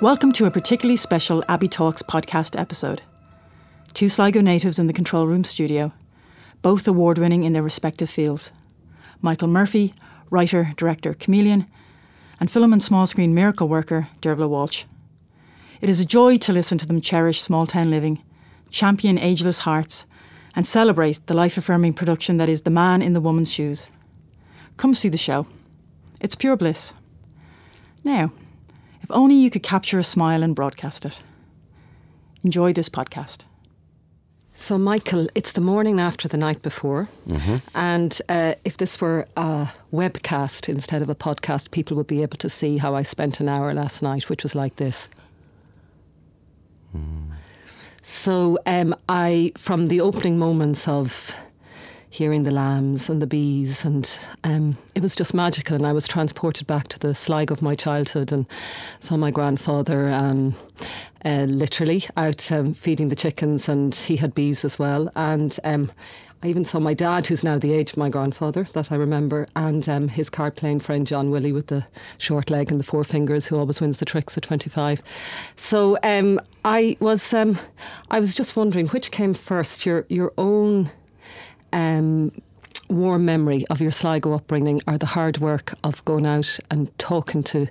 Welcome to a particularly special Abbey Talks podcast episode. Two Sligo natives in the control room studio, both award winning in their respective fields. Mikel Murfi, writer, director, chameleon, and film and small screen miracle worker, Dearbhla Walsh. It is a joy to listen to them cherish small town living, champion ageless hearts, and celebrate the life affirming production that is The Man in the Woman's Shoes. Come see the show. It's pure bliss. Now, if only you could capture a smile and broadcast it. Enjoy this podcast. So, Mikel, it's the morning after the night before. And uh, if this were a webcast instead of a podcast, people would be able to see how I spent an hour last night, which was like this. So, um, I, from the opening moments of hearing the lambs and the bees, and um, it was just magical. And I was transported back to the Sligo of my childhood and saw my grandfather. Um, uh, literally out um, feeding the chickens, and he had bees as well. And um, I even saw my dad, who's now the age of my grandfather, that I remember, and um, his card playing friend John Willie with the short leg and the four fingers, who always wins the tricks at 25. So um, I was, um, I was just wondering which came first, your your own. Um, warm memory of your Sligo upbringing or the hard work of going out and talking to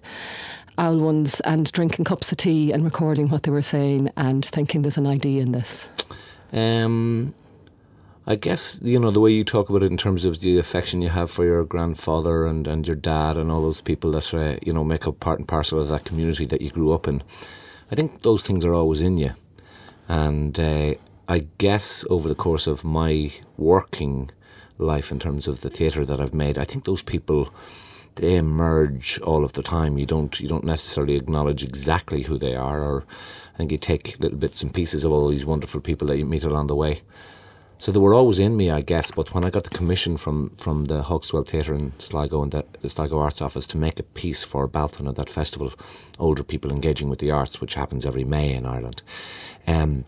owl ones and drinking cups of tea and recording what they were saying and thinking there's an idea in this? Um, I guess you know the way you talk about it in terms of the affection you have for your grandfather and, and your dad and all those people that uh, you know make up part and parcel of that community that you grew up in. I think those things are always in you, and uh, I guess over the course of my working life in terms of the theatre that I've made, I think those people they emerge all of the time. You don't you don't necessarily acknowledge exactly who they are, or I think you take little bits and pieces of all these wonderful people that you meet along the way. So they were always in me, I guess. But when I got the commission from from the Hawk's Well Theatre in Sligo and the, the Sligo Arts Office to make a piece for Bealtaine at that festival, older people engaging with the arts, which happens every May in Ireland. Um,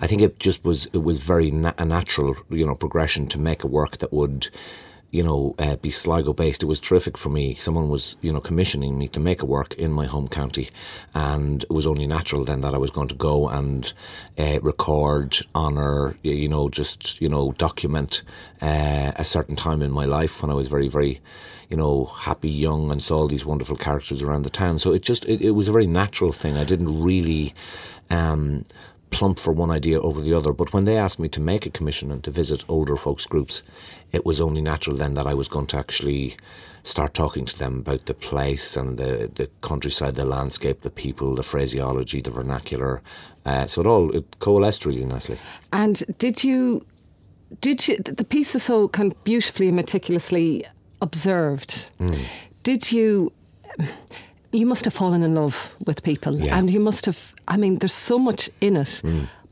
I think it just was it was very na- a natural you know progression to make a work that would you know uh, be Sligo based. It was terrific for me. Someone was you know commissioning me to make a work in my home county, and it was only natural then that I was going to go and uh, record, honour, you know, just you know document uh, a certain time in my life when I was very very you know, happy, young, and saw all these wonderful characters around the town. So it just it, it was a very natural thing. I didn't really um, plump for one idea over the other. But when they asked me to make a commission and to visit older folks groups, it was only natural then that I was going to actually start talking to them about the place and the, the countryside, the landscape, the people, the phraseology, the vernacular. Uh, so it all it coalesced really nicely. And did you, did you, the piece is so kind of beautifully and meticulously observed. Did you, you must have fallen in love with people Yeah. and you must have, I mean, there's so much in it.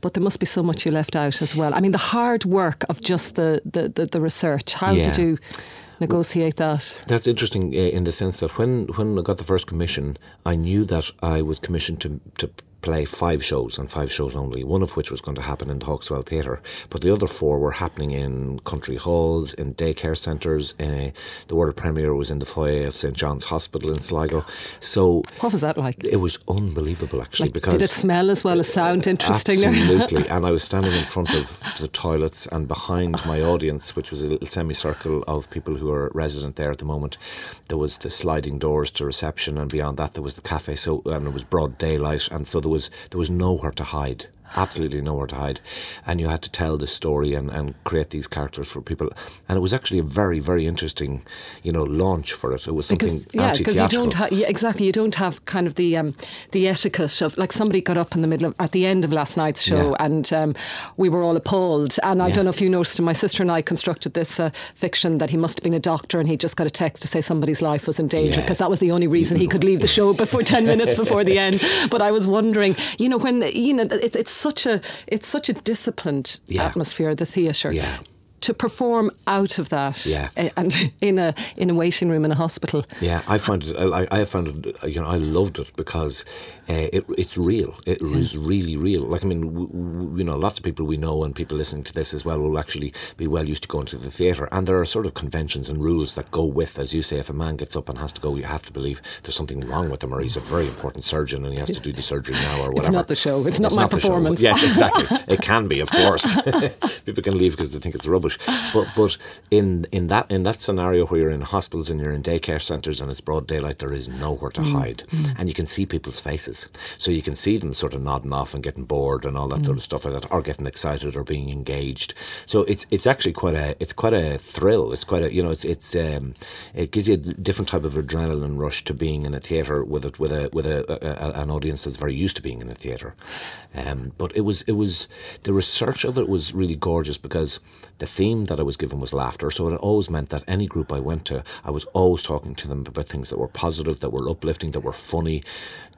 But there must be so much you left out as well. I mean, the hard work of just the, the, the, the research. How Yeah. did you negotiate that? That's interesting uh, in the sense that when, when I got the first commission, I knew that I was commissioned to to play five shows and five shows only. One of which was going to happen in the Hawk's Well Theatre, but the other four were happening in country halls, in daycare centres. Uh, the world premiere was in the foyer of St John's Hospital in Sligo. So What was that like? it was unbelievable, actually, Like, because did it smell as well as sound interesting? Absolutely. and I was standing in front of the toilets and behind my audience, which was a little semicircle of people who are resident there at the moment. There was the sliding doors to reception, and beyond that there was the cafe. So and it was broad daylight, and so there was there was nowhere to hide. Absolutely nowhere to hide, and you had to tell the story and, and create these characters for people, and it was actually a very very interesting, you know, launch for it. It was something Because, yeah, because you don't have yeah, exactly. You don't have kind of the um, the etiquette of like somebody got up in the middle of at the end of last night's show, Yeah. and um, we were all appalled. And I Yeah. don't know if you noticed, my sister and I constructed this uh, fiction that he must have been a doctor, and he just got a text to say somebody's life was in danger because that was the only reason he could leave the show before ten minutes before the end. But I was wondering, you know, when you know, it's it's such a it's such a disciplined Yeah. atmosphere, the theatre. Yeah. to perform out of that Yeah. uh, and in a in a waiting room in a hospital. Yeah, I found it. I, I found it. You know, I loved it because uh, it, it's real. It was really real. Like I mean, w- w- you know, lots of people we know and people listening to this as well will actually be well used to going to the theatre, and there are sort of conventions and rules that go with, as you say, if a man gets up and has to go, you have to believe there's something wrong with him, or he's a very important surgeon and he has to do the surgery now, or whatever. It's not the show. It's not my the show. performance. Yes, exactly. it can be, of course. People can leave because they think it's rubbish. But but in in that in that scenario where you're in hospitals and you're in daycare centres and it's broad daylight, there is nowhere to hide, and you can see people's faces, so you can see them sort of nodding off and getting bored and all that sort of stuff like that, or getting excited or being engaged. So it's it's actually quite a it's quite a thrill. It's quite a you know it's it's um, it gives you a different type of adrenaline rush to being in a theatre with it with a with a, a, an audience that's very used to being in a theatre. Um, but it was it was the research of it was really gorgeous because the theme that I was given was laughter. So it always meant that any group I went to, I was always talking to them about things that were positive, that were uplifting, that were funny.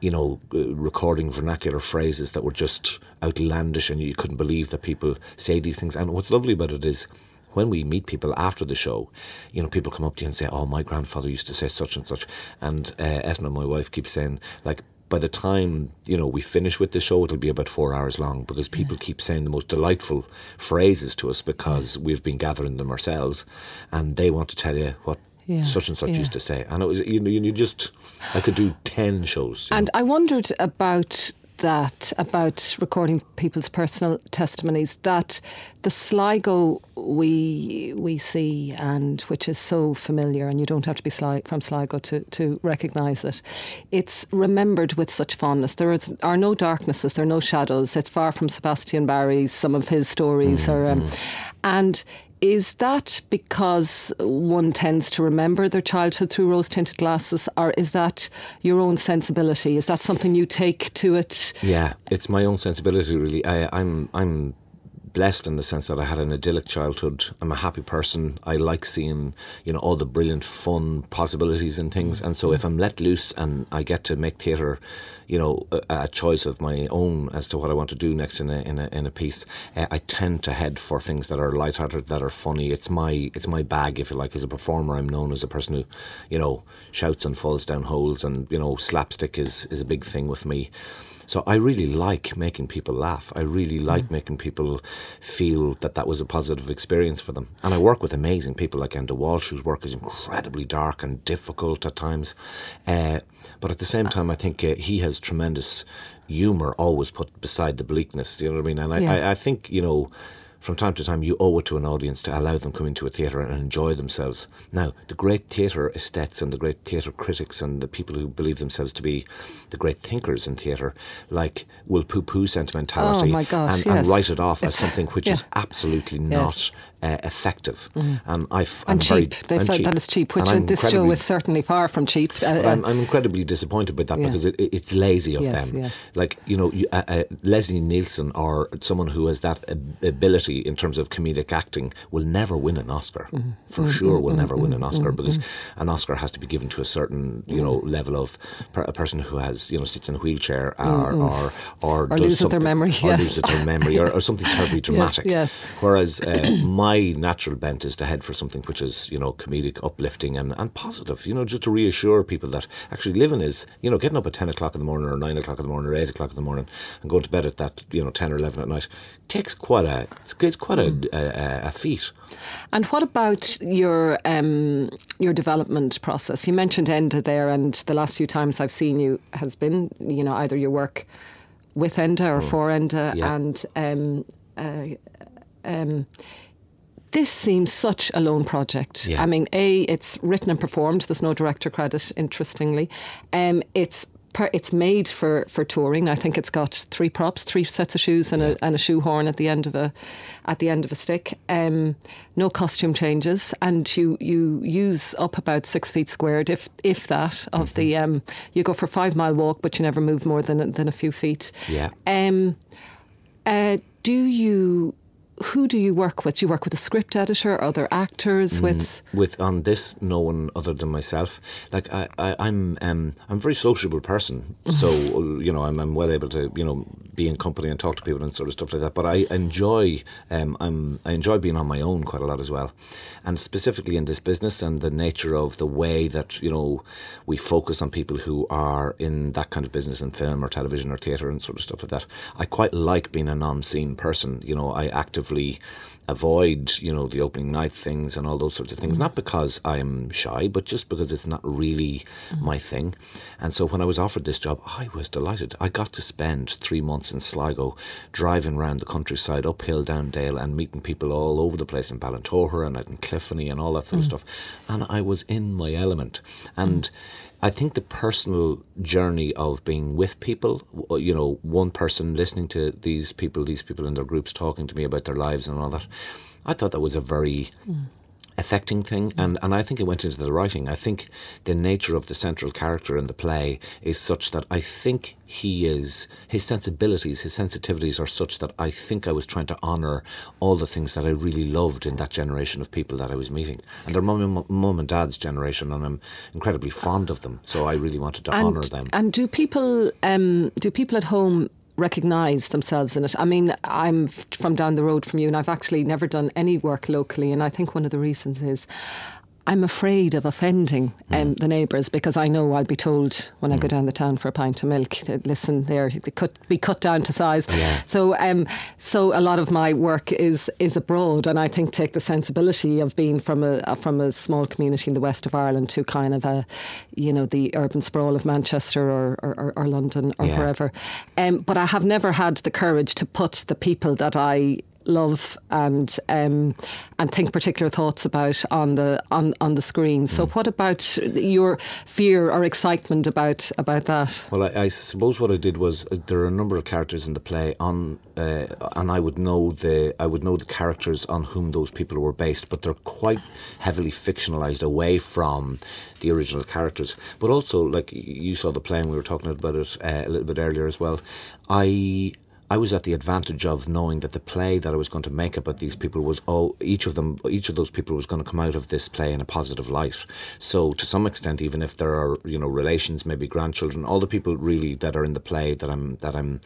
You know, recording vernacular phrases that were just outlandish, and you couldn't believe that people say these things. And what's lovely about it is when we meet people after the show, you know, people come up to you and say, "Oh, my grandfather used to say such and such," and uh, Ethna, my wife, keeps saying like. By the time you know we finish with the show, it'll be about four hours long because people keep saying the most delightful phrases to us because we've been gathering them ourselves, and they want to tell you what Yeah, such and such yeah. used to say. And it was you know you just I could do ten shows. you And I wondered about that, about recording people's personal testimonies, that the Sligo we we see and which is so familiar and you don't have to be Sli- from Sligo to, to recognise it. It's remembered with such fondness. There is, are no darknesses, there are no shadows. It's far from Sebastian Barry's some of his stories or um, and is that because one tends to remember their childhood through rose tinted glasses, or is that your own sensibility? Is that something you take to it? Yeah, it's my own sensibility. Really, I, I'm I'm blessed in the sense that I had an idyllic childhood. I'm a happy person. I like seeing you know all the brilliant, fun possibilities and things. And so if I'm let loose and I get to make theatre, you know, a, a choice of my own as to what I want to do next in a in a in a piece, uh, I tend to head for things that are lighthearted, that are funny. It's my it's my bag, if you like. As a performer, I'm known as a person who, you know, shouts and falls down holes, and you know, slapstick is is a big thing with me. So I really like making people laugh. I really like making people feel that that was a positive experience for them. And I work with amazing people like Enda Walsh, whose work is incredibly dark and difficult at times. Uh, but at the same time, I think uh, he has tremendous humour always put beside the bleakness. You know what I mean? And I, Yeah. I, I think, you know, from time to time, you owe it to an audience to allow them come into a theatre and enjoy themselves. Now, the great theatre aesthetes and the great theatre critics and the people who believe themselves to be the great thinkers in theatre, like, will poo-poo sentimentality Oh, gosh, and, yes. and write it off as something which yeah. is absolutely not uh, effective. And I've I'm And very, cheap. They and felt that it's cheap, which this show is certainly far from cheap. Uh, I'm, I'm incredibly disappointed with that Yeah. because it, it- it's lazy of Yes, them. yeah. Like you know, you, uh, uh, Leslie Nielsen or someone who has that ability in terms of comedic acting will never win an Oscar. Mm-hmm. For sure, will never win an Oscar because an Oscar has to be given to a certain you know Mm-hmm. level of per, a person who has you know sits in a wheelchair or or or, does loses their memory, or yes. loses their memory or, or something terribly dramatic. yes. Whereas uh, my natural bent is to head for something which is, you know, comedic, uplifting, and, and positive. You know, just to reassure people that actually living is, you know, getting up at ten o'clock in the morning or nine o'clock in the morning or eight o'clock in the morning and going to bed at that, you know, ten or eleven at night takes quite a it's, quite a, a, a feat. And what about your um, your development process? You mentioned Enda there, and the last few times I've seen you has been, you know, either your work with Enda or for Enda, Mm. Yeah. and um, uh, um, this seems such a lone project. Yeah. I mean, a it's written and performed. There's no director credit, interestingly. Um, it's per, it's made for, for touring. I think it's got three props, three sets of shoes, and a and a shoehorn at the end of a at the end of a stick. Um, no costume changes, and you you use up about six feet squared, if if that. Of the um, you go for a five mile walk, but you never move more than a- than a few feet. Yeah. Um, uh, do you who do you work with? Do you work with a script editor, other actors, with with on this no one other than myself like i, I i'm um, i'm a very sociable person so you know I'm, I'm well able to you know be in company and talk to people and sort of stuff like that but i enjoy um, i'm i enjoy being on my own quite a lot as well. And specifically in this business and the nature of the way that you know we focus on people who are in that kind of business in film or television or theatre and sort of stuff like that. I quite like being a non-scene person you know i actively avoid, you know, the opening night things and all those sorts of things. Mm-hmm. Not because I'm shy, but just because it's not really mm-hmm. my thing. And so when I was offered this job, I was delighted. I got to spend three months in Sligo, driving around the countryside, uphill, down Dale, and meeting people all over the place in Ballintogher and out in Cliffoney and all that sort of mm. stuff. And I was in my element. And mm. I think the personal journey of being with people, you know, one person listening to these people, these people in their groups talking to me about their lives and all that, I thought that was a very hmm. Affecting thing. And, and I think it went into the writing. I think the nature of the central character in the play is such that I think he is, his sensibilities, his sensitivities are such that I think I was trying to honour all the things that I really loved in that generation of people that I was meeting. And they're mum, mum and dad's generation, and I'm incredibly fond of them. So I really wanted to honour them. And do people um, do people at home recognise themselves in it? I mean, I'm from down the road from you, and I've actually never done any work locally, and I think one of the reasons is. I'm afraid of offending um, the neighbours because I know I'll be told when I go down the town for a pint of milk that listen, there they could be cut down to size. Yeah. So, um, so a lot of my work is is abroad, and I think take the sensibility of being from a from a small community in the west of Ireland to kind of a, you know, the urban sprawl of Manchester or or, or, or London or Yeah. wherever. Um, but I have never had the courage to put the people that I love and um, and think particular thoughts about on the on, on the screen. So, Mm. what about your fear or excitement about about that? Well, I, I suppose what I did was uh, there are a number of characters in the play on, uh, and I would know the I would know the characters on whom those people were based, but they're quite heavily fictionalized away from the original characters. But also, like you saw the play, and we were talking about it uh, a little bit earlier as well. I. I was at the advantage of knowing that the play that I was going to make about these people was oh each of them each of those people was going to come out of this play in a positive light. So to some extent, even if there are you know relations, maybe grandchildren, all the people really that are in the play that I'm that I'm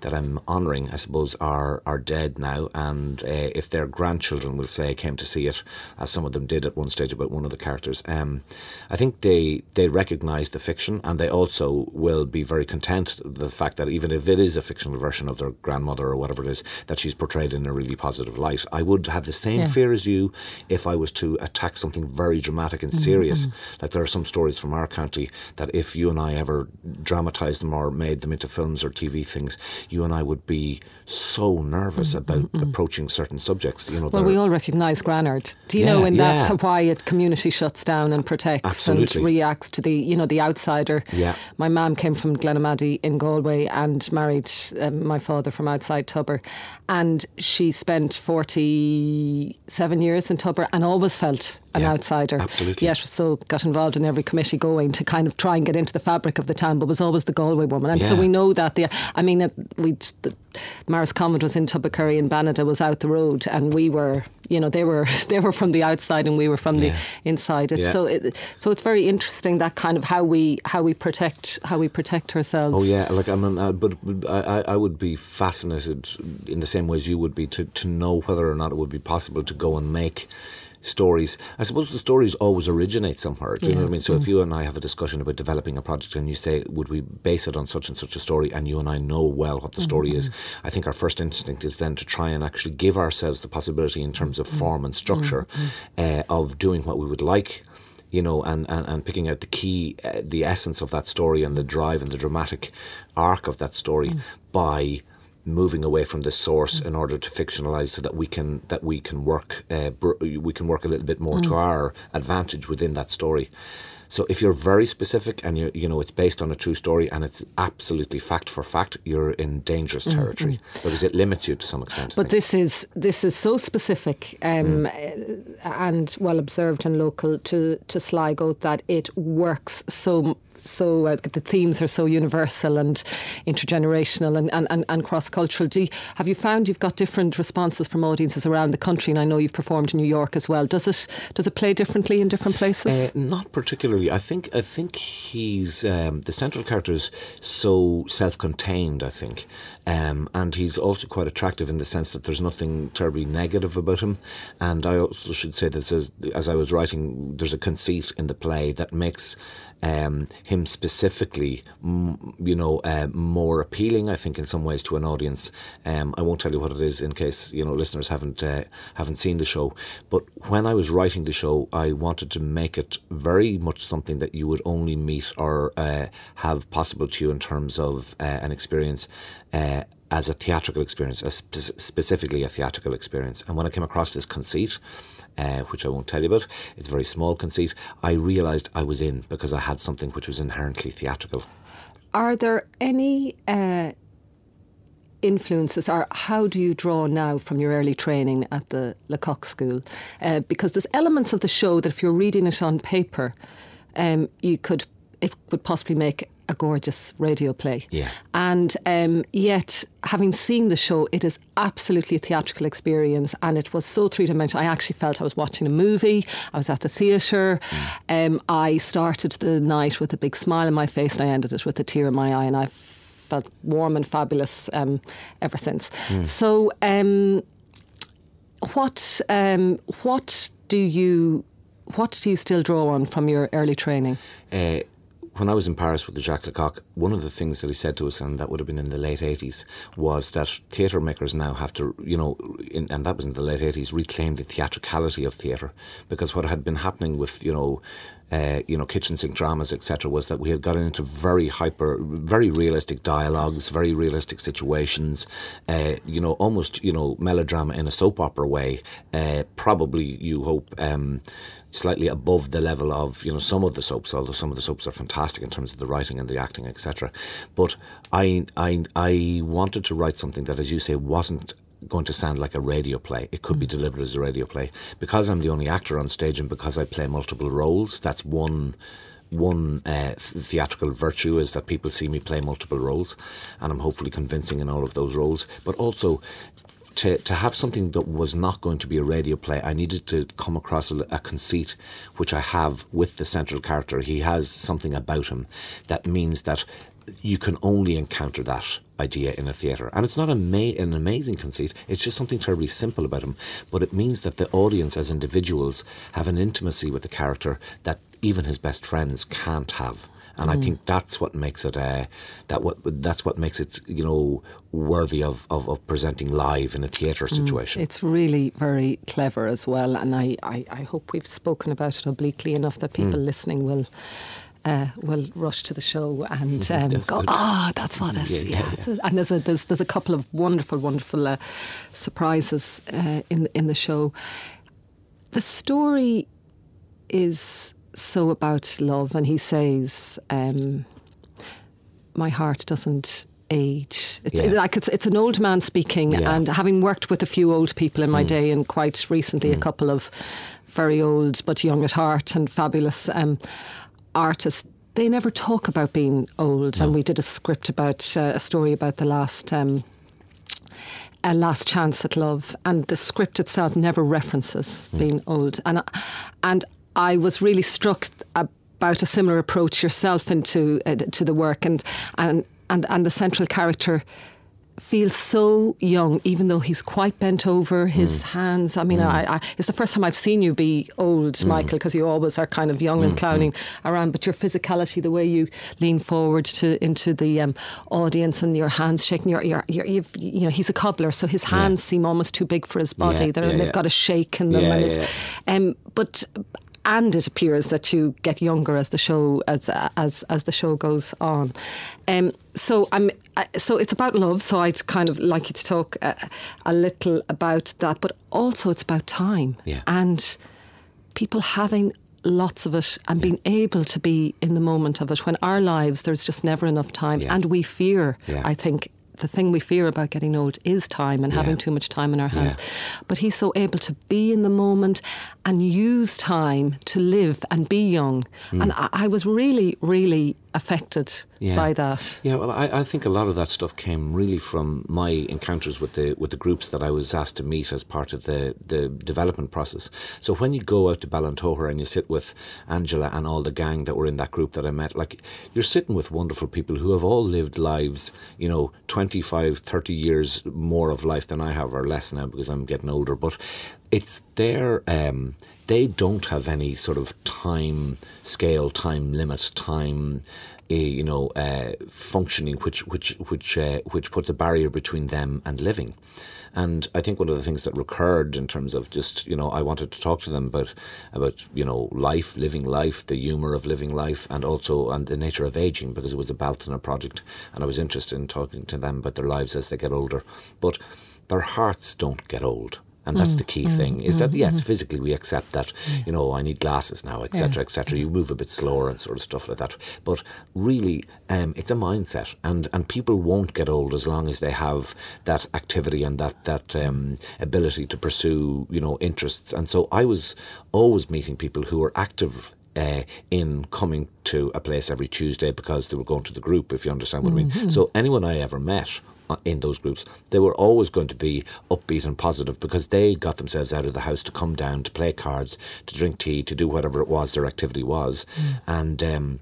that I'm honouring, I suppose, are are dead now. And uh, if their grandchildren will say came to see it, as some of them did at one stage about one of the characters, um, I think they they recognise the fiction and they also will be very content the fact that even if it is a fictional version of their grandmother or whatever it is, that she's portrayed in a really positive light. I would have the same Yeah. fear as you if I was to attack something very dramatic and serious. Mm-hmm. Like there are some stories from our county that if you and I ever dramatised them or made them into films or TV things, you and I would be so nervous about approaching certain subjects. You know, Well, we all recognise Granard. Do you Yeah, know in yeah. that why a community shuts down and protects Absolutely. and reacts to the you know the outsider? Yeah. My mum came from Glenamaddy in Galway and married um, my father from outside Tubber, and she spent forty seven years in Tubber and always felt an Yeah, outsider. absolutely. Yet so got involved in every committee going to kind of try and get into the fabric of the town, but was always the Galway woman. And so we know that the I mean uh, we the Marist Convent was in Tubbercurry and Banada was out the road and we were you know they were they were from the outside and we were from Yeah. the inside. It's Yeah. so it, so it's very interesting that kind of how we how we protect how we protect ourselves. Oh yeah, like I'm, uh, but but I, I would be fascinated in the same way as you would be to, to know whether or not it would be possible to go and make stories. I suppose the stories always originate somewhere. Do you know what I mean? So if mm. you and I have a discussion about developing a project and you say, would we base it on such and such a story, and you and I know well what the story is, mm-hmm. I think our first instinct is then to try and actually give ourselves the possibility in terms of mm. form and structure mm-hmm. uh, of doing what we would like you know, and, and, and picking out the key, uh, the essence of that story and the drive and the dramatic arc of that story mm. by moving away from the source in order to fictionalize so that we can that we can work uh, br- we can work a little bit more to our advantage within that story. So if you're very specific and you you know it's based on a true story and it's absolutely fact for fact, you're in dangerous territory because it limits you to some extent. But this is this is so specific um, uh, and well observed and local to, to Sligo that it works so so uh, the themes are so universal and intergenerational and, and, and, and cross cultural. Have you found you've got different responses from audiences around the country? And I know you've performed in New York as well. Does it does it play differently in different places? Uh, not particularly. I think I think he's um, the central character is so self-contained. I think, um, and he's also quite attractive in the sense that there's nothing terribly negative about him. And I also should say that as, as I was writing, there's a conceit in the play that makes um, him specifically, you know, uh, more appealing. I think in some ways to an audience. Um, I won't tell you what it is in case you know listeners haven't uh, haven't seen the show. But when I was writing the show, I wanted to make it very much something that you would only meet or uh, have possible to you in terms of uh, an experience uh, as a theatrical experience, a spe- specifically a theatrical experience. And when I came across this conceit, uh, which I won't tell you about. It's a very small conceit. I realised I was in because I had something which was inherently theatrical. Are there any uh, influences, or how do you draw now from your early training at the Lecoq School? Uh, because there's elements of the show that if you're reading it on paper, um, you could it would possibly make a gorgeous radio play. Yeah. And um, yet, having seen the show, it is absolutely a theatrical experience and it was so three dimensional. I actually felt I was watching a movie, I was at the theatre. Mm. Um, I started the night with a big smile on my face and I ended it with a tear in my eye, and I felt warm and fabulous um, ever since. Mm. So, um, what, um, what do you. What do you still draw on from your early training? Uh, when I was in Paris with the Jacques Lecoq, one of the things that he said to us, and that would have been in the late 80s, was that theatre makers now have to, you know, in, and that was in the late 80s, reclaim the theatricality of theatre. Because what had been happening with, you know, uh, you know, kitchen sink dramas, etc., was that we had gotten into very hyper, very realistic dialogues, very realistic situations, uh, you know, almost, you know, melodrama in a soap opera way. Uh, probably, you hope, um, slightly above the level of you know some of the soaps, although some of the soaps are fantastic in terms of the writing and the acting, etc. But I I I wanted to write something that, as you say, wasn't going to sound like a radio play. It could mm. be delivered as a radio play because I'm the only actor on stage and because I play multiple roles. That's one one uh, theatrical virtue is that people see me play multiple roles, and I'm hopefully convincing in all of those roles. But also, to, to have something that was not going to be a radio play, I needed to come across a, a, conceit, which I have with the central character. He has something about him that means that you can only encounter that idea in a theatre. And it's not ma- an amazing conceit, it's just something terribly simple about him. But it means that the audience, as individuals, have an intimacy with the character that even his best friends can't have and mm. I think that's what makes it uh, that what that's what makes it you know worthy of, of, of presenting live in a theatre mm. situation. Mm. It's really very clever as well, and I, I, I, hope we've spoken about it obliquely enough that people mm. listening will. Uh, will rush to the show and um, go, ah, oh, that's what it is. Yeah, yeah, yeah. And there's a there's there's a couple of wonderful, wonderful uh, surprises uh, in in the show. The story is so about love, and he says, um, "My heart doesn't age. It's yeah. like it's it's an old man speaking, yeah. and having worked with a few old people in my mm. day, and quite recently mm. a couple of very old but young at heart and fabulous um, artists. They never talk about being old, no. and we did a script about uh, a story about the last. Um, a last chance at love, and the script itself never references mm. being old, and and I was really struck about a similar approach yourself into uh, to the work, and and and and the central character feels so young, even though he's quite bent over. His mm. hands. I mean, mm. I, I, it's the first time I've seen you be old, mm. Mikel, because you always are kind of young and mm, clowning mm. around. But your physicality, the way you lean forward to into the um, audience, and your hands shaking. Your, your, your you know, he's a cobbler, so his hands yeah. seem almost too big for his body. Yeah, yeah, they've got a shake in them, and it's. Um, but and it appears that you get younger as the show as as as the show goes on. Um, so I'm so it's about love. So I'd kind of like you to talk a, a little about that, but also it's about time yeah. and people having lots of it and yeah. being able to be in the moment of it when our lives there's just never enough time yeah. and we fear yeah. i think the thing we fear about getting old is time and yeah. having too much time in our hands. Yeah. But he's so able to be in the moment and use time to live and be young. Mm. And I, I, was really, really affected Yeah. by that. Yeah, well, I, I think a lot of that stuff came really from my encounters with the with the groups that I was asked to meet as part of the, the development process. So when you go out to Ballintogher and you sit with Angela and all the gang that were in that group that I met, like you're sitting with wonderful people who have all lived lives, you know, 25, 30 years more of life than I have, or less now because I'm getting older. But it's their um, they don't have any sort of time scale, time limit, time, uh, you know, uh, functioning, which which which uh, which puts a barrier between them and living. And I think one of the things that recurred in terms of just you know I wanted to talk to them about about you know life, living life, the humour of living life, and also and the nature of aging because it was a Bealtaine project, and I was interested in talking to them about their lives as they get older, but their hearts don't get old and that's the key thing is that yes physically we accept that you know i need glasses now etc etc you move a bit slower and sort of stuff like that. But really um, it's a mindset and and people won't get old as long as they have that activity and that that um, ability to pursue you know interests. And so i was always meeting people who were active uh, in coming to a place every Tuesday because they were going to the group, if you understand what I mean. So anyone I ever met in those groups, they were always going to be upbeat and positive because they got themselves out of the house to come down to play cards, to drink tea, to do whatever it was their activity was, mm. and um,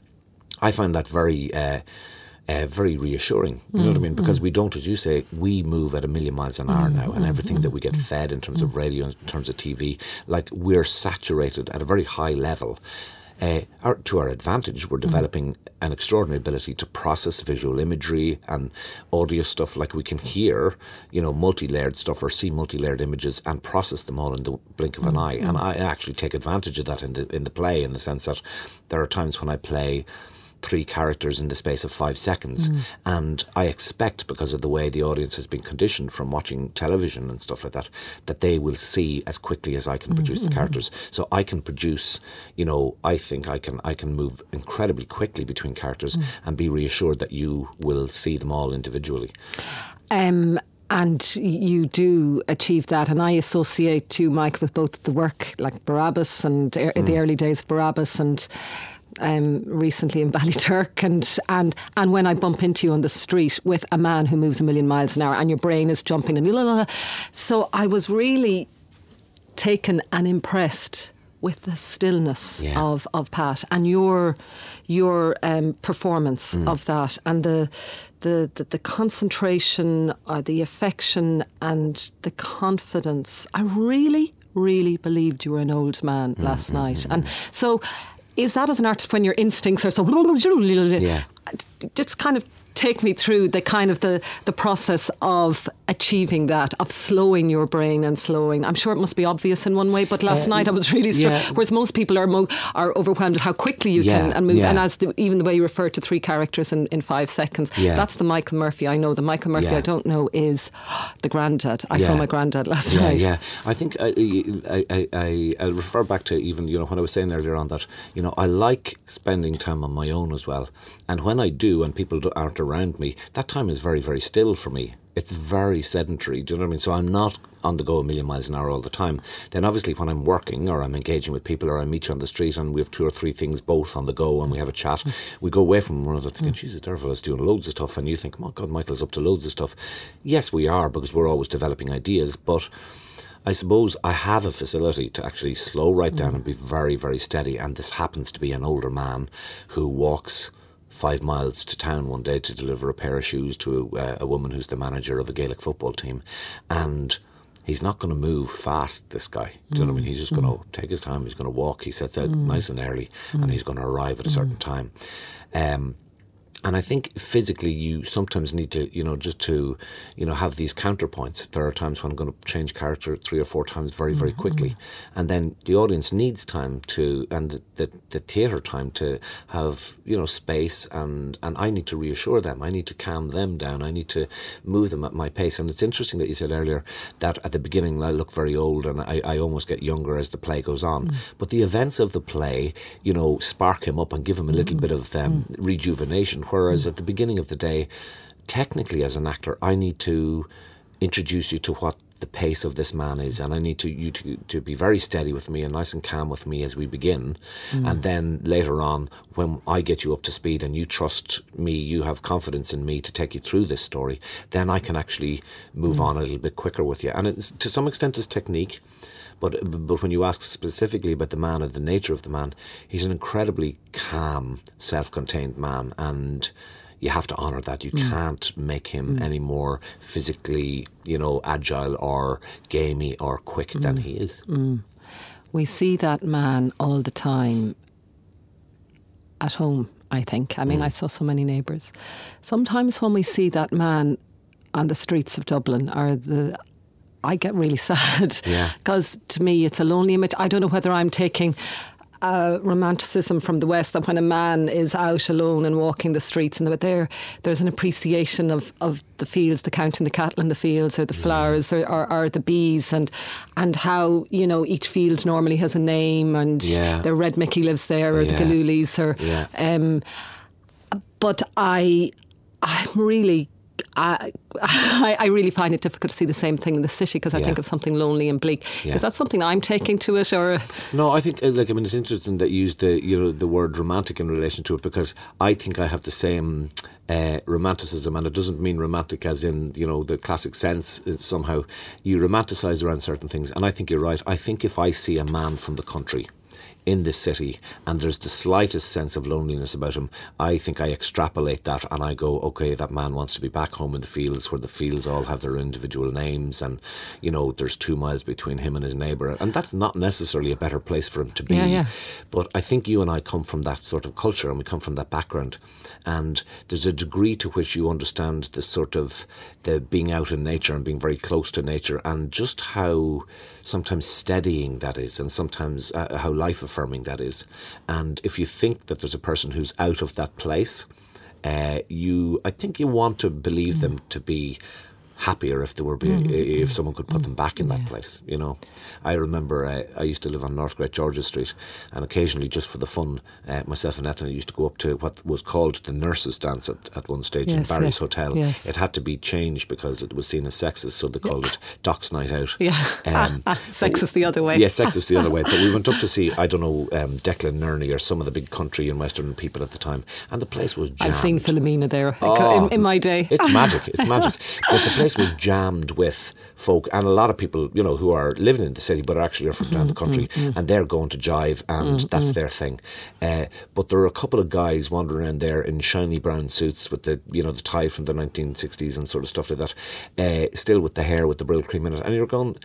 I find that very. Uh, uh, very reassuring. You know what I mean? Mm. Because mm. we don't, as you say, we move at a million miles an hour now, and everything that we get fed in terms of radio, in terms of TV, like we're saturated at a very high level. Uh, our, to our advantage, we're developing an extraordinary ability to process visual imagery and audio stuff. Like we can hear, you know, multi-layered stuff or see multi-layered images and process them all in the blink of an eye. And I actually take advantage of that in the in the play, in the sense that there are times when I play three characters in the space of five seconds. Mm. And I expect, because of the way the audience has been conditioned from watching television and stuff like that, that they will see as quickly as I can produce the mm-hmm, characters. Mm-hmm. So I can produce, you know, I think I can I can move incredibly quickly between characters mm. and be reassured that you will see them all individually. Um, and you do achieve that, and I associate you, Mike, with both the work like Barabbas and er, the mm. early days of Barabbas and. Um, recently in Ballyturk, and and and when I bump into you on the street with a man who moves a million miles an hour, and your brain is jumping, and la, la, la. so I was really taken and impressed with the stillness Yeah. of, of Pat and your your um, performance of that and the the, the, the concentration, uh, the affection, and the confidence. I really, really believed you were an old man last night, and so. Is that as an artist when your instincts are so Yeah. just kind of take me through the kind of the, the process of achieving that, of slowing your brain and slowing. I'm sure it must be obvious in one way, but last night I was really struck. Uh, yeah. Whereas most people are mo- are overwhelmed at how quickly you Yeah, can and move, yeah. and as the, even the way you refer to three characters in, in five seconds. Yeah. That's the Mikel Murfi I know. The Mikel Murfi. I don't know is the granddad. I saw my granddad last night. yeah. Yeah. I think I, I, I, I, I refer back to even you know when I was saying earlier on that you know I like spending time on my own as well, and when I do and people aren't around me, that time is very very still for me. It's very sedentary. Do you know what I mean? So I'm not on the go a million miles an hour all the time. Then obviously when I'm working or I'm engaging with people or I meet you on the street and we have two or three things both on the go and we have a chat, hmm. we go away from one another thinking, hmm. Jesus, there fella's doing loads of stuff, and you think, oh God, Mikel's up to loads of stuff. Yes, we are because we're always developing ideas, but. I suppose I have a facility to actually slow right down hmm. and be very, very steady. And this happens to be an older man who walks five miles to town one day to deliver a pair of shoes to a, a woman who's the manager of a Gaelic football team. And he's not going to move fast, this guy. Do you know what I mean? He's just going to mm. take his time. He's going to walk. He sets out mm. nice and early and mm. he's going to arrive at a certain time. Um, and I think physically, you sometimes need to, you know, just to, you know, have these counterpoints. There are times when I'm going to change character three or four times very, very mm-hmm. quickly, and then the audience needs time to, and the, the, the theatre time to have, you know, space, and and I need to reassure them. I need to calm them down. I need to move them at my pace. And it's interesting that you said earlier that at the beginning I look very old, and I, I almost get younger as the play goes on. Mm. But the events of the play, you know, spark him up and give him a little mm-hmm. bit of um, mm. rejuvenation. Whereas at the beginning of the day, technically as an actor, I need to introduce you to what the pace of this man is, and I need to you to, to be very steady with me and nice and calm with me as we begin, Mm. and then later on when I get you up to speed and you trust me, you have confidence in me to take you through this story, then I can actually move Mm. on a little bit quicker with you, and it's to some extent it's technique. But, but when you ask specifically about the man and the nature of the man, he's an incredibly calm, self contained man. And you have to honour that. You hmm. can't make him hmm. any more physically, you know, agile or gamey or quick than hmm. he is. We see that man all the time at home, I think. I mean, I saw so many neighbours. Sometimes when we see that man on the streets of Dublin or the I get really sad Yeah. because to me it's a lonely image. I don't know whether I'm taking uh, romanticism from the West that when a man is out alone and walking the streets and there there's an appreciation of, of the fields, the counting the cattle in the fields or the flowers or, or, or the bees and and how you know each field normally has a name and Yeah. the red Mickey lives there or the Yeah. Galulis or Yeah. um, but I I'm really I, I I really find it difficult to see the same thing in the city because I Yeah. think of something lonely and bleak. Yeah. Is that something I'm taking to it, or No, I think uh, like I mean it's interesting that you used the you know the word romantic in relation to it because I think I have the same uh, romanticism and it doesn't mean romantic as in you know the classic sense. It's somehow you romanticize around certain things, and I think you're right. I think if I see a man from the country. In this city, and there's the slightest sense of loneliness about him, I think I extrapolate that and I go, okay, that man wants to be back home in the fields where the fields all have their individual names, and you know, there's two miles between him and his neighbour, and that's not necessarily a better place for him to be. Yeah, yeah. But I think you and I come from that sort of culture and we come from that background. And there's a degree to which you understand the sort of the being out in nature and being very close to nature and just how sometimes steadying that is and sometimes uh, how life affirming that is. And if you think that there's a person who's out of that place, uh, you I think you want to believe them to be happier if they were be, if someone could put them back in that place you know I remember uh, I used to live on North Great George's Street and occasionally just for the fun uh, myself and Ethna used to go up to what was called the nurses dance at, at one stage in Barry's yes, Hotel yes. it had to be changed because it was seen as sexist so they called it Doc's Night Out yeah, um, sex is the other way. Yes, sex is the other way. But we went up to see, I don't know, um, Declan Nerney or some of the big country and western people at the time, and the place was jammed. I've seen Philomena there Oh, in, in my day. It's magic. It's magic. But the place was jammed with folk and a lot of people, you know, who are living in the city but actually are from down the mm-hmm, country mm-hmm. and they're going to jive and mm-hmm, that's their thing. Uh, but there are a couple of guys wandering around there in shiny brown suits with the, you know, the tie from the 1960s and sort of stuff like that, uh, still with the hair with the Brylcreem in it. And you're going,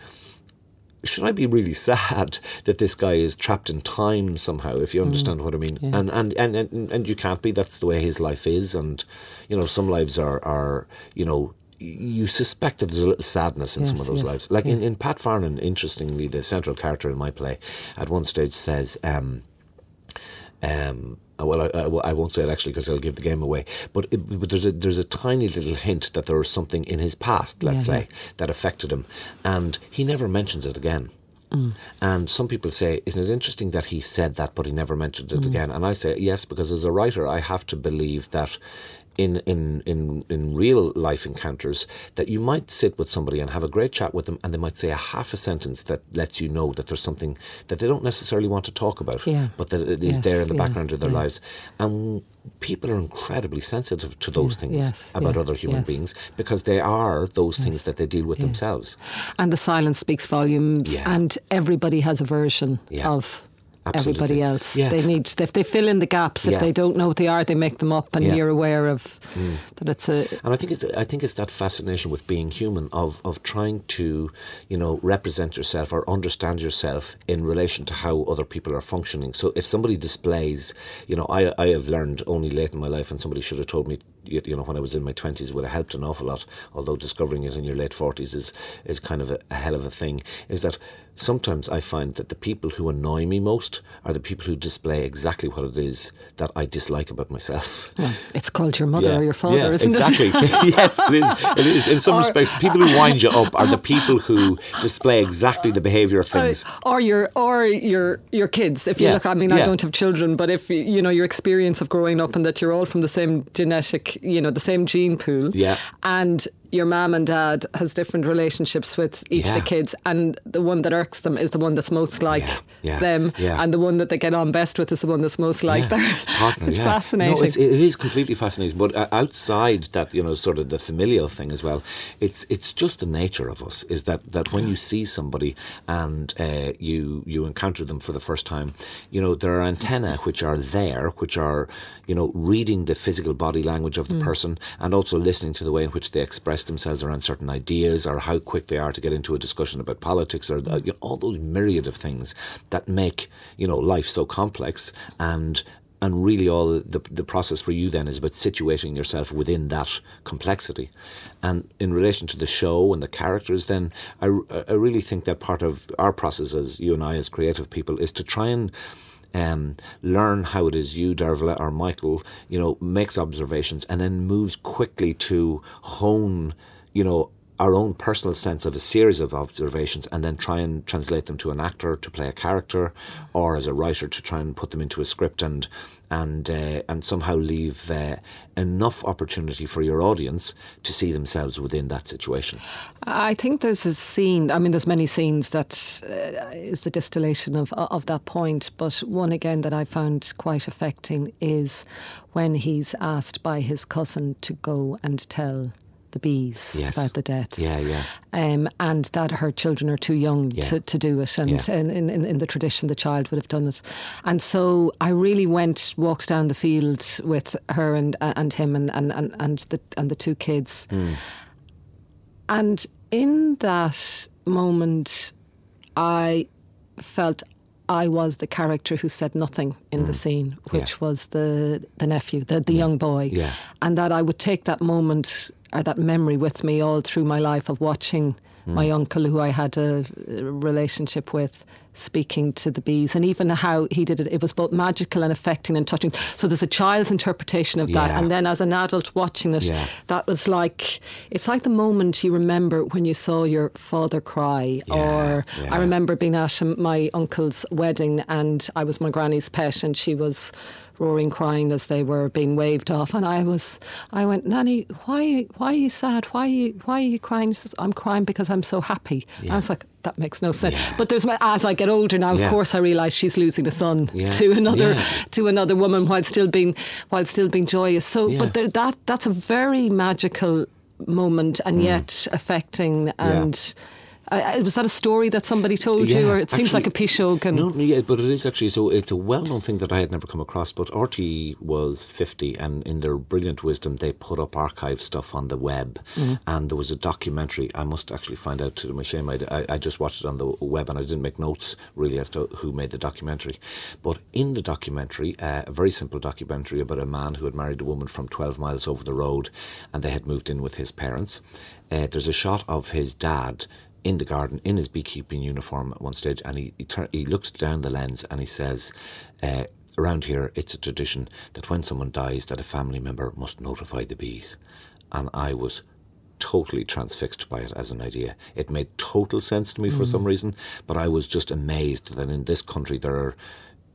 should I be really sad that this guy is trapped in time somehow? If you mm. understand what I mean, and, and and and and you can't be. That's the way his life is, and you know some lives are are you know. You suspect that there's a little sadness in some of those yes, lives. Like in, in Pat Farnan, interestingly, the central character in my play, at one stage says, um, um, uh, well, I, I, I won't say it actually because I'll give the game away. But, it, but there's a there's a tiny little hint that there was something in his past, let's Yeah, say, that affected him, and he never mentions it again. And some people say, isn't it interesting that he said that, but he never mentioned it again? And I say, yes, because as a writer, I have to believe that in, in, in, in real life encounters, that you might sit with somebody and have a great chat with them, and they might say a half a sentence that lets you know that there's something that they don't necessarily want to talk about, Yeah. but that it is Yes, there in the yeah, background of their yeah. lives. And people are incredibly sensitive to those things yes, about other human beings because they are those things that they deal with themselves. and the silence speaks volumes, and everybody has a version of. Absolutely. Everybody else, Yeah. they need if they fill in the gaps. If Yeah. they don't know what they are, they make them up, and Yeah. Mm. you're aware of that. It's a And I think it's I think it's that fascination with being human of of trying to, you know, represent yourself or understand yourself in relation to how other people are functioning. So if somebody displays, you know, I I have learned only late in my life, and somebody should have told me, you you know, when I was in my twenties, would have helped an awful lot. Although discovering it in your late forties is is kind of a, a hell of a thing. Is that sometimes I find that the people who annoy me most are the people who display exactly what it is that I dislike about myself. well, it's called your mother or your father, yeah, isn't exactly. it? Exactly. yes, it is. It is. In some Or- respects, people who wind you up are the people who display exactly the behaviour of things. or your or your your kids. If you Yeah, look, I mean, I don't have children, but if you know your experience of growing up and that you're all from the same genetic, you know, the same gene pool, Yeah. and your mom and dad has different relationships with each Yeah. of the kids, and the one that irks them is the one that's most like Yeah, yeah, them, yeah. and the one that they get on best with is the one that's most like their it's partner. it's yeah. fascinating. No, it's, it is completely fascinating. But uh, outside that, you know, sort of the familial thing as well, it's it's just the nature of us. Is that that when you see somebody and uh, you you encounter them for the first time, you know, there are antennae which are there, which are you know reading the physical body language of the person and also listening to the way in which they express themselves around certain ideas or how quick they are to get into a discussion about politics or uh, you know, all those myriad of things that make you know life so complex. And and really all the, the process for you then is about situating yourself within that complexity. And in relation to the show and the characters then I, I really think that part of our process as you and I as creative people is to try and um, learn how it is you, Dearbhla, or Mikel, you know, makes observations and then moves quickly to hone, you know, our own personal sense of a series of observations and then try and translate them to an actor to play a character or as a writer to try and put them into a script and and uh, and somehow leave uh, enough opportunity for your audience to see themselves within that situation. I think there's a scene. I mean, there's many scenes that uh, is the distillation of of that point. But one again that I found quite affecting is when he's asked by his cousin to go and tell the bees Yes. about the death. Yeah, yeah. Um, and that her children are too young Yeah. to, to do it. And Yeah. in, in, in the tradition, the child would have done it. And so I really went, walked down the field with her and and him and, and, and, and, the, and the two kids. Hmm. And in that moment, I felt I was the character who said nothing in the scene, which Hmm. Yeah. was the the nephew, the, the young boy. Yeah. And that I would take that moment or that memory with me all through my life of watching my Hmm. uncle, who I had a relationship with, speaking to the bees, and even how he did it. It was both magical and affecting and touching. So there's a child's interpretation of that, Yeah. and then as an adult watching it, Yeah. that was like it's like the moment you remember when you saw your father cry Yeah, or. I remember being at my uncle's wedding and I was my granny's pet and she was roaring crying as they were being waved off and I was I went Nanny why why are you sad why are you why are you crying she says I'm crying because I'm so happy I was like that makes no sense Yeah. but there's my, as I get older now of Yeah. course I realise she's losing a son Yeah. to another Yeah. to another woman while still being while still being joyous so Yeah. but there, that that's a very magical moment and mm. yet affecting and uh, was that a story that somebody told you or it seems like a Pishog and No, yeah, but it is actually so. It's a well-known thing that I had never come across. But RTÉ was fifty, and in their brilliant wisdom, they put up archive stuff on the web, and there was a documentary. I must actually find out to my shame. I, I, I just watched it on the web, and I didn't make notes really as to who made the documentary. But in the documentary, uh, a very simple documentary about a man who had married a woman from twelve miles over the road, and they had moved in with his parents. Uh, there's a shot of his dad in the garden in his beekeeping uniform at one stage, and he he, tur- he looks down the lens and he says, uh, "Around here, it's a tradition that when someone dies, that a family member must notify the bees." And I was totally transfixed by it as an idea. It made total sense to me for some reason, but I was just amazed that in this country there are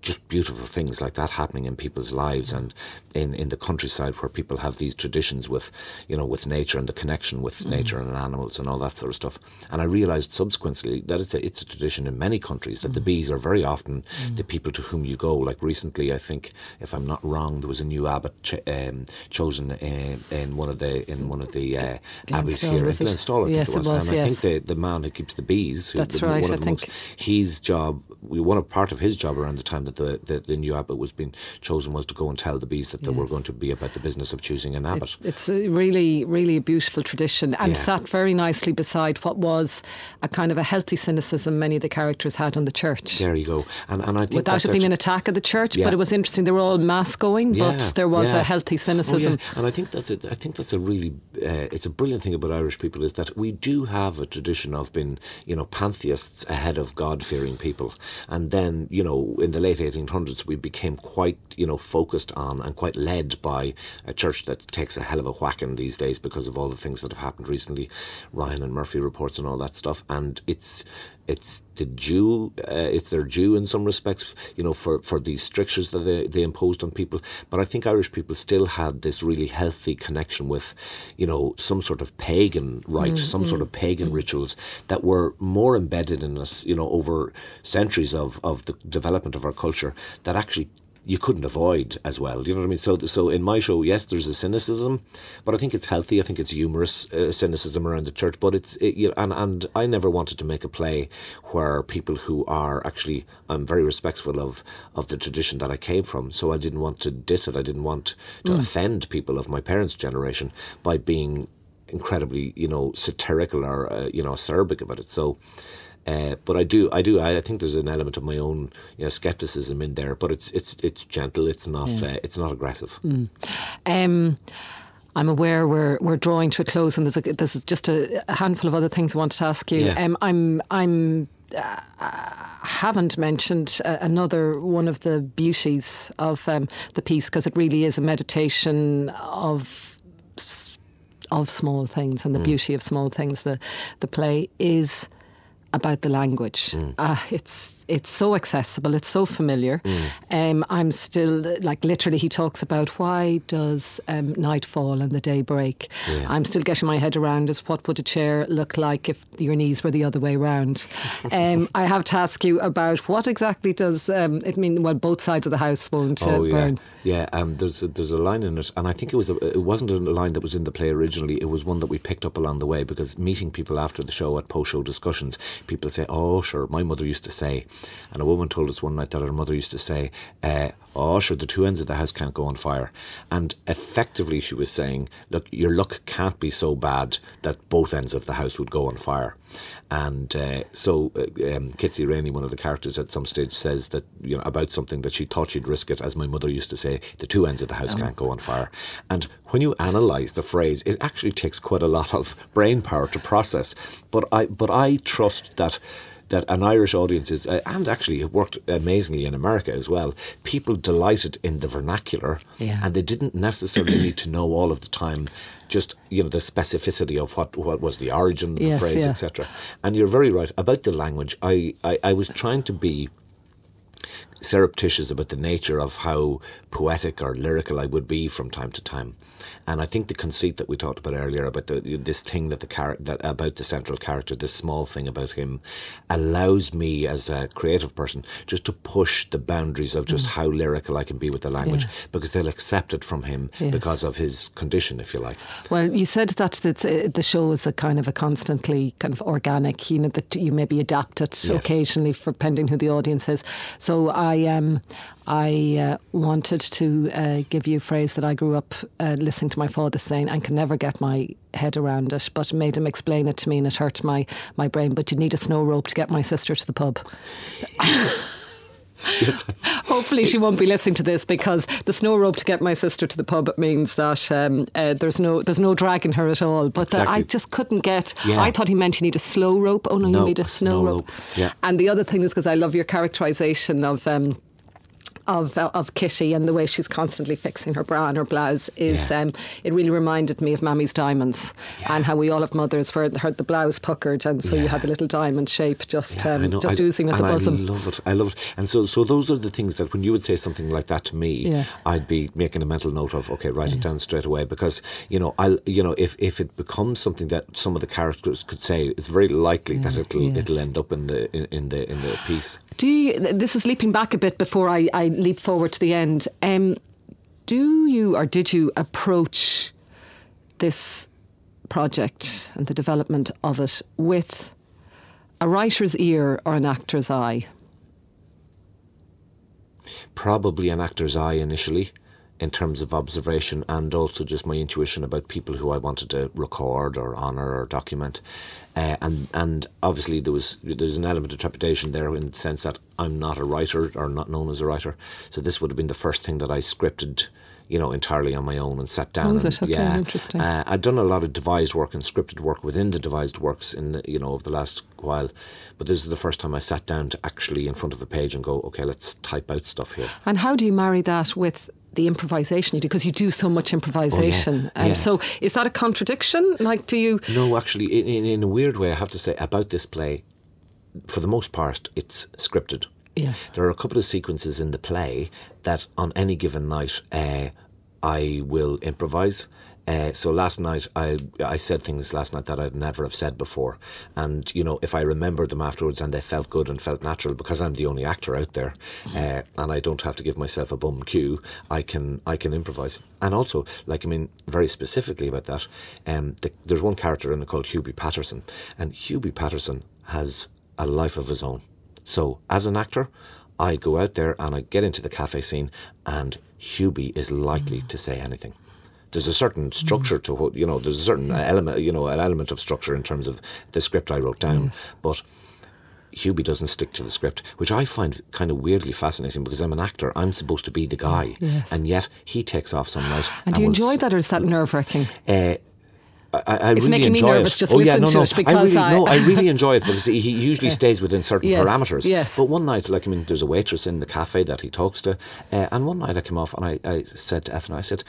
just beautiful things like that happening in people's lives and in, in the countryside where people have these traditions with you know with nature and the connection with nature and animals and all that sort of stuff. And I realized subsequently that it's a, it's a tradition in many countries that the bees are very often the people to whom you go. Like recently I think if I'm not wrong there was a new abbot ch- um, chosen uh, in one of the in one of the uh, abbeys here in was? Glenstal I think Yes, it it was, was, and I think the, the man who keeps the bees who, That's the, right, one I of the think. monks, his job, we- one of part of his job around the time that the, the, the new abbot was being chosen was to go and tell the bees that they were going to be about the business of choosing an abbot. It's a really, really a beautiful tradition and Yeah. sat very nicely beside what was a kind of a healthy cynicism many of the characters had on the church. there you go. And, and I think Without that's it being an attack of the church, Yeah. but it was interesting. They were all mass going, Yeah, but there was a healthy Oh, cynicism. yeah. And I think that's a, I think that's a really uh, it's a brilliant thing about Irish people is that we do have a tradition of being you know pantheists ahead of God fearing people, and then you know in the late 1800s we became quite you know focused on and quite led by a church that takes a hell of a whacking these days because of all the things that have happened recently, Ryan and Murphy reports and all that stuff, and it's it's the due, uh, it's their due in some respects, you know, for, for these strictures that they, they imposed on people. But I think Irish people still had this really healthy connection with, you know, some sort of pagan rites, mm, some mm, sort of pagan mm. rituals that were more embedded in us, you know, over centuries of, of the development of our culture that actually you couldn't avoid as well. Do You know what I mean? So, so in my show, yes, there's a cynicism, but I think it's healthy. I think it's humorous uh, cynicism around the church. But it's it, you know, and and I never wanted to make a play where people who are actually I'm very respectful of of the tradition that I came from. So I didn't want to diss it. I didn't want to mm. offend people of my parents' generation by being incredibly you know satirical or uh, you know acerbic about it. So. Uh, but I do, I do, I, think there's an element of my own, you know, skepticism in there. But it's it's it's gentle. It's not yeah. uh, it's not aggressive. Mm. Um, I'm aware we're we're drawing to a close, and there's a, there's just a, a handful of other things I wanted to ask you. Yeah. Um, I'm I'm uh, haven't mentioned uh, another one of the beauties of um, the piece because it really is a meditation of of small things and the mm. beauty of small things. The the play is about the language. Mm. Uh, it's it's so accessible, it's so familiar. Mm. Um, I'm still like literally. He talks about why does um, night fall and the day break. Yeah. I'm still getting my head around is what would a chair look like if your knees were the other way around. um, I have to ask you about what exactly does um, it mean? Well, both sides of the house won't uh, oh, yeah. burn. Yeah, um, there's a, there's a line in it, and I think it was a, it wasn't a line that was in the play originally. It was one that we picked up along the way because meeting people after the show at post show discussions, people say, "Oh, sure, my mother used to say." And a woman told us one night that her mother used to say, uh, Oh, sure, the two ends of the house can't go on fire. And effectively, she was saying, Look, your luck can't be so bad that both ends of the house would go on fire. And uh, so uh, um, Kitsy Rainey, one of the characters at some stage, says that you know about something that she thought she'd risk it, as my mother used to say, the two ends of the house oh. can't go on fire. And when you analyse the phrase, it actually takes quite a lot of brain power to process. But I, but I trust that that an Irish audience is, uh, and actually it worked amazingly in America as well. People delighted in the vernacular, yeah. and they didn't necessarily need to know all of the time just you know the specificity of what what was the origin of the yes, phrase, yeah. etc. And you're very right about the language. I, I, I was trying to be surreptitious about the nature of how poetic or lyrical I would be from time to time. And I think the conceit that we talked about earlier about the, this thing that the char- that about the central character, this small thing about him, allows me as a creative person just to push the boundaries of just mm. how lyrical I can be with the language yeah. because they'll accept it from him yes. because of his condition, if you like. Well, you said that uh, the show is a kind of a constantly kind of organic, you know, that you maybe adapt it yes. occasionally for pending who the audience is. So I um, I uh, wanted to uh, give you a phrase that I grew up uh, listening to my father saying and can never get my head around it, but made him explain it to me and it hurt my, my brain. But you need a snow rope to get my sister to the pub. Yes. Hopefully, she won't be listening to this because the snow rope to get my sister to the pub means that um, uh, there's no there's no dragging her at all. But exactly. I just couldn't get. Yeah. I thought he meant you need a slow rope. Oh no, no you need a, snow, snow, rope. rope. Yeah. And the other thing is because I love your characterisation of. Um, of of Kitty and the way she's constantly fixing her bra and her blouse is yeah. um, it really reminded me of Mammy's diamonds yeah. and how we all have mothers where had the blouse puckered and so yeah. you had the little diamond shape just um, just I, oozing at the bosom. I love it. I love it. And so so those are the things that when you would say something like that to me, I'd be making a mental note of. Okay, write it down straight away because you know I you know if if it becomes something that some of the characters could say, it's very likely that it'll it'll end up in the in, in the in the piece. Do you, this is leaping back a bit before I, I leap forward to the end. Um, do you or did you approach this project and the development of it with a writer's ear or an actor's eye? Probably an actor's eye initially in terms of observation and also just my intuition about people who I wanted to record or honour or document. Uh, and and obviously there was there's an element of trepidation there in the sense that I'm not a writer or not known as a writer. So this would have been the first thing that I scripted you know, entirely on my own and sat down. Oh, and, okay, yeah, interesting. Uh, I'd done a lot of devised work and scripted work within the devised works in the, you know over the last while, but this is the first time I sat down to actually in front of a page and go, okay, let's type out stuff here. And how do you marry that with the improvisation you do because you do so much improvisation. Oh, yeah. yeah. so is that a contradiction? Like, do you? No, actually, in, in, in a weird way, I have to say about this play, for the most part, it's scripted. Yeah. There are a couple of sequences in the play that on any given night uh, I will improvise. Uh, so last night I I said things last night that I'd never have said before, and you know if I remembered them afterwards and they felt good and felt natural because I'm the only actor out there, uh, and I don't have to give myself a bum cue, I can I can improvise. And also, like I mean, very specifically about that, um, the, there's one character in it called Hubie Patterson, and Hubie Patterson has a life of his own. So as an actor, I go out there and I get into the cafe scene, and Hubie is likely to say anything there's a certain structure to what you know. There's a certain element, you know, an element of structure in terms of the script I wrote down, but. Hubie doesn't stick to the script, which I find kind of weirdly fascinating because I'm an actor. I'm supposed to be the guy, Yes. and yet he takes off some night. And do you enjoy s- that, or is that nerve wracking? Uh, I, I It's really making me nervous it. just oh yeah, no, to no. it because I really, I- no, I really enjoy it because he, he usually stays within certain Yes, parameters. yes. But one night, like I mean, there's a waitress in the cafe that he talks to, uh, and one night I came off and I, I said to Ethna, I said,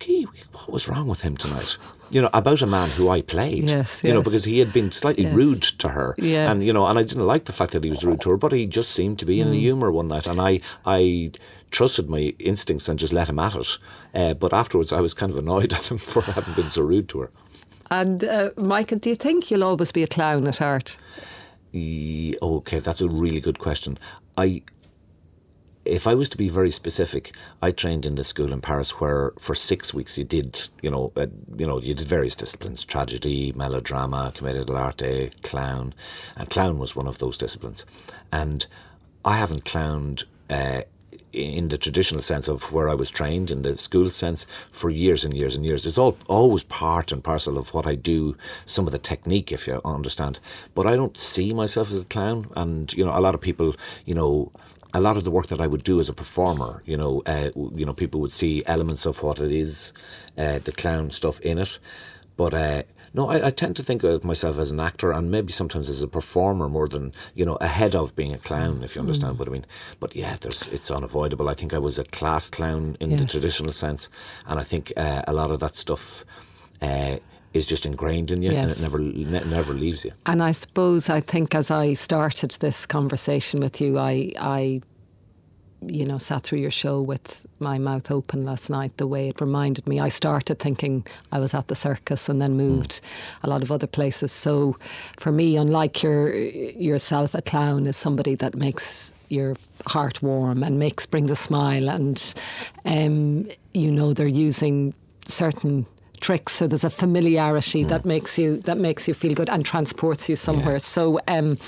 "Gee, what was wrong with him tonight?" You know, about a man who I played. Yes, You know, because he had been slightly Yes. rude to her, Yes. and you know, and I didn't like the fact that he was rude to her, but he just seemed to be Mm. in the humour one night, and I, I trusted my instincts and just let him at it. Uh, but afterwards, I was kind of annoyed at him for having been so rude to her. And uh, Mikel, do you think you'll always be a clown at heart? Ye- Okay, that's a really good question. I, if I was to be very specific, I trained in the school in Paris where for six weeks you did, you know, uh, you know, you did various disciplines: tragedy, melodrama, commedia dell'arte, clown, and clown was one of those disciplines. And I haven't clowned. Uh, in the traditional sense of where I was trained, in the school sense, for years and years and years. It's all always part and parcel of what I do, some of the technique, if you understand. But I don't see myself as a clown. And, you know, a lot of people, you know, a lot of the work that I would do as a performer, you know, uh, you know, people would see elements of what it is, uh, the clown stuff in it. But uh, no, I, I tend to think of myself as an actor and maybe sometimes as a performer more than you know ahead of being a clown, if you understand what I mean. But yeah, there's it's unavoidable. I think I was a class clown in the traditional sense, and I think uh, a lot of that stuff. Uh, is just ingrained in you and it never ne- never leaves you. And I suppose I think as I started this conversation with you, I, I, you know, sat through your show with my mouth open last night. The way it reminded me, I started thinking I was at the circus and then moved a lot of other places. So, for me, unlike your yourself, a clown is somebody that makes your heart warm and makes brings a smile, and um, you know they're using certain tricks. So there's a familiarity that makes you that makes you feel good and transports you somewhere. So um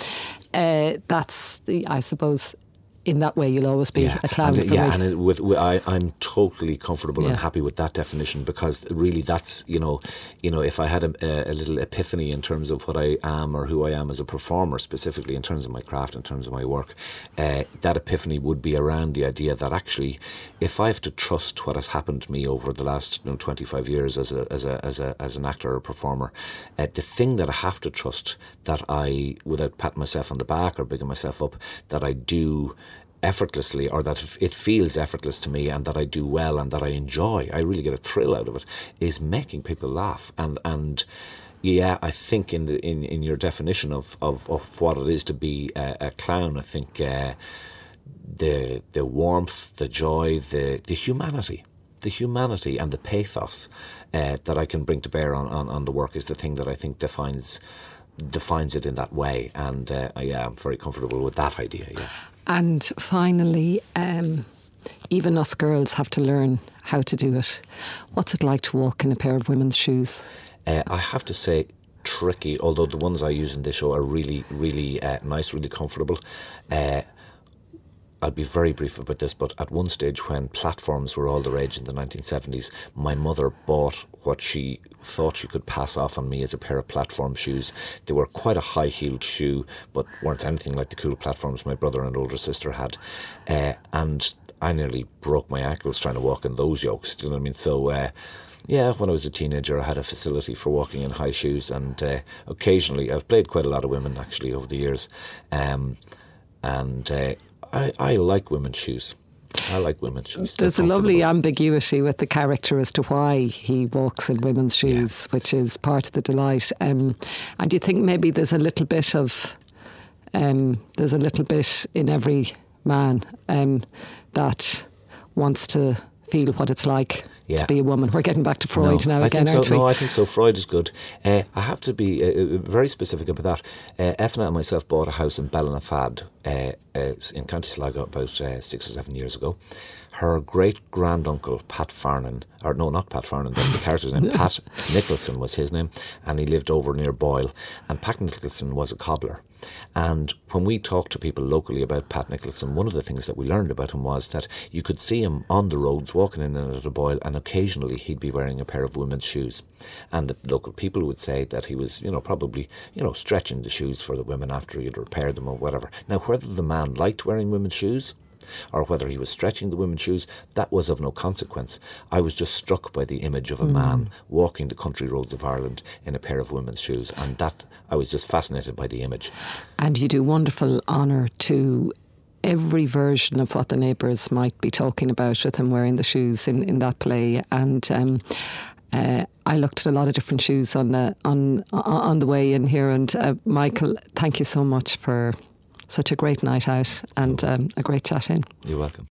uh, that's the, I suppose in that way you'll always be a clown and, yeah, me and it, with, with, I, I'm totally comfortable and happy with that definition because really that's you know, you know, if I had a, a little epiphany in terms of what I am or who I am as a performer, specifically in terms of my craft, in terms of my work, uh, that epiphany would be around the idea that actually, if I have to trust what has happened to me over the last you know, 25 years as a as a as a as an actor or performer, uh, the thing that I have to trust that I, without patting myself on the back or bigging myself up, that I do effortlessly or that it feels effortless to me and that I do well and that I enjoy, I really get a thrill out of it, is making people laugh. And and yeah, I think in the in, in your definition of, of, of what it is to be a, a clown, I think uh, the the warmth, the joy, the the humanity, the humanity and the pathos uh, that I can bring to bear on, on, on the work is the thing that I think defines defines it in that way. And uh, yeah, I'm very comfortable with that idea. Yeah. And finally um, even us girls have to learn how to do it what's it like to walk in a pair of women's shoes Uh, I have to say, tricky. Although the ones I use in this show are really, really uh, nice, really comfortable. Uh, I'll be very brief about this, but at one stage when platforms were all the rage in the 1970s, my mother bought what she thought she could pass off on me as a pair of platform shoes. They were quite a high heeled shoe, but weren't anything like the cool platforms my brother and older sister had. Uh, and I nearly broke my ankles trying to walk in those yokes. Do you know what I mean? So, uh, yeah, when I was a teenager, I had a facility for walking in high shoes, and uh, occasionally I've played quite a lot of women actually over the years, um, and uh, I I like women's shoes. I like women's shoes. There's a lovely ambiguity with the character as to why he walks in women's shoes, which is part of the delight. Um, and do you think maybe there's a little bit of um, there's a little bit in every man um, that wants to feel what it's like yeah. to be a woman. We're getting back to Freud no, now I again, think so. No, I think so. Freud is good. Uh, I have to be uh, uh very specific about that. Uh, Ethna and myself bought a house in Ballinafad uh, uh, in County Sligo about uh, six or seven years ago. Her great granduncle, Pat Farnan, or no, not Pat Farnan, that's the character's name, Pat Nicholson was his name, and he lived over near Boyle. And Pat Nicholson was a cobbler. And when we talked to people locally about Pat Nicholson, one of the things that we learned about him was that you could see him on the roads walking in and out of Boyle, and occasionally he'd be wearing a pair of women's shoes. And the local people would say that he was, you know, probably, you know, stretching the shoes for the women after he'd repaired them or whatever. Now, whether the man liked wearing women's shoes, or whether he was stretching the women's shoes, that was of no consequence. I was just struck by the image of a mm. man walking the country roads of Ireland in a pair of women's shoes, and that I was just fascinated by the image. And you do wonderful honour to every version of what the neighbours might be talking about with him wearing the shoes in, in that play. And um, uh, I looked at a lot of different shoes on the on on the way in here. And uh, Mikel, thank you so much for such a great night out and um, a great chat in. You're welcome.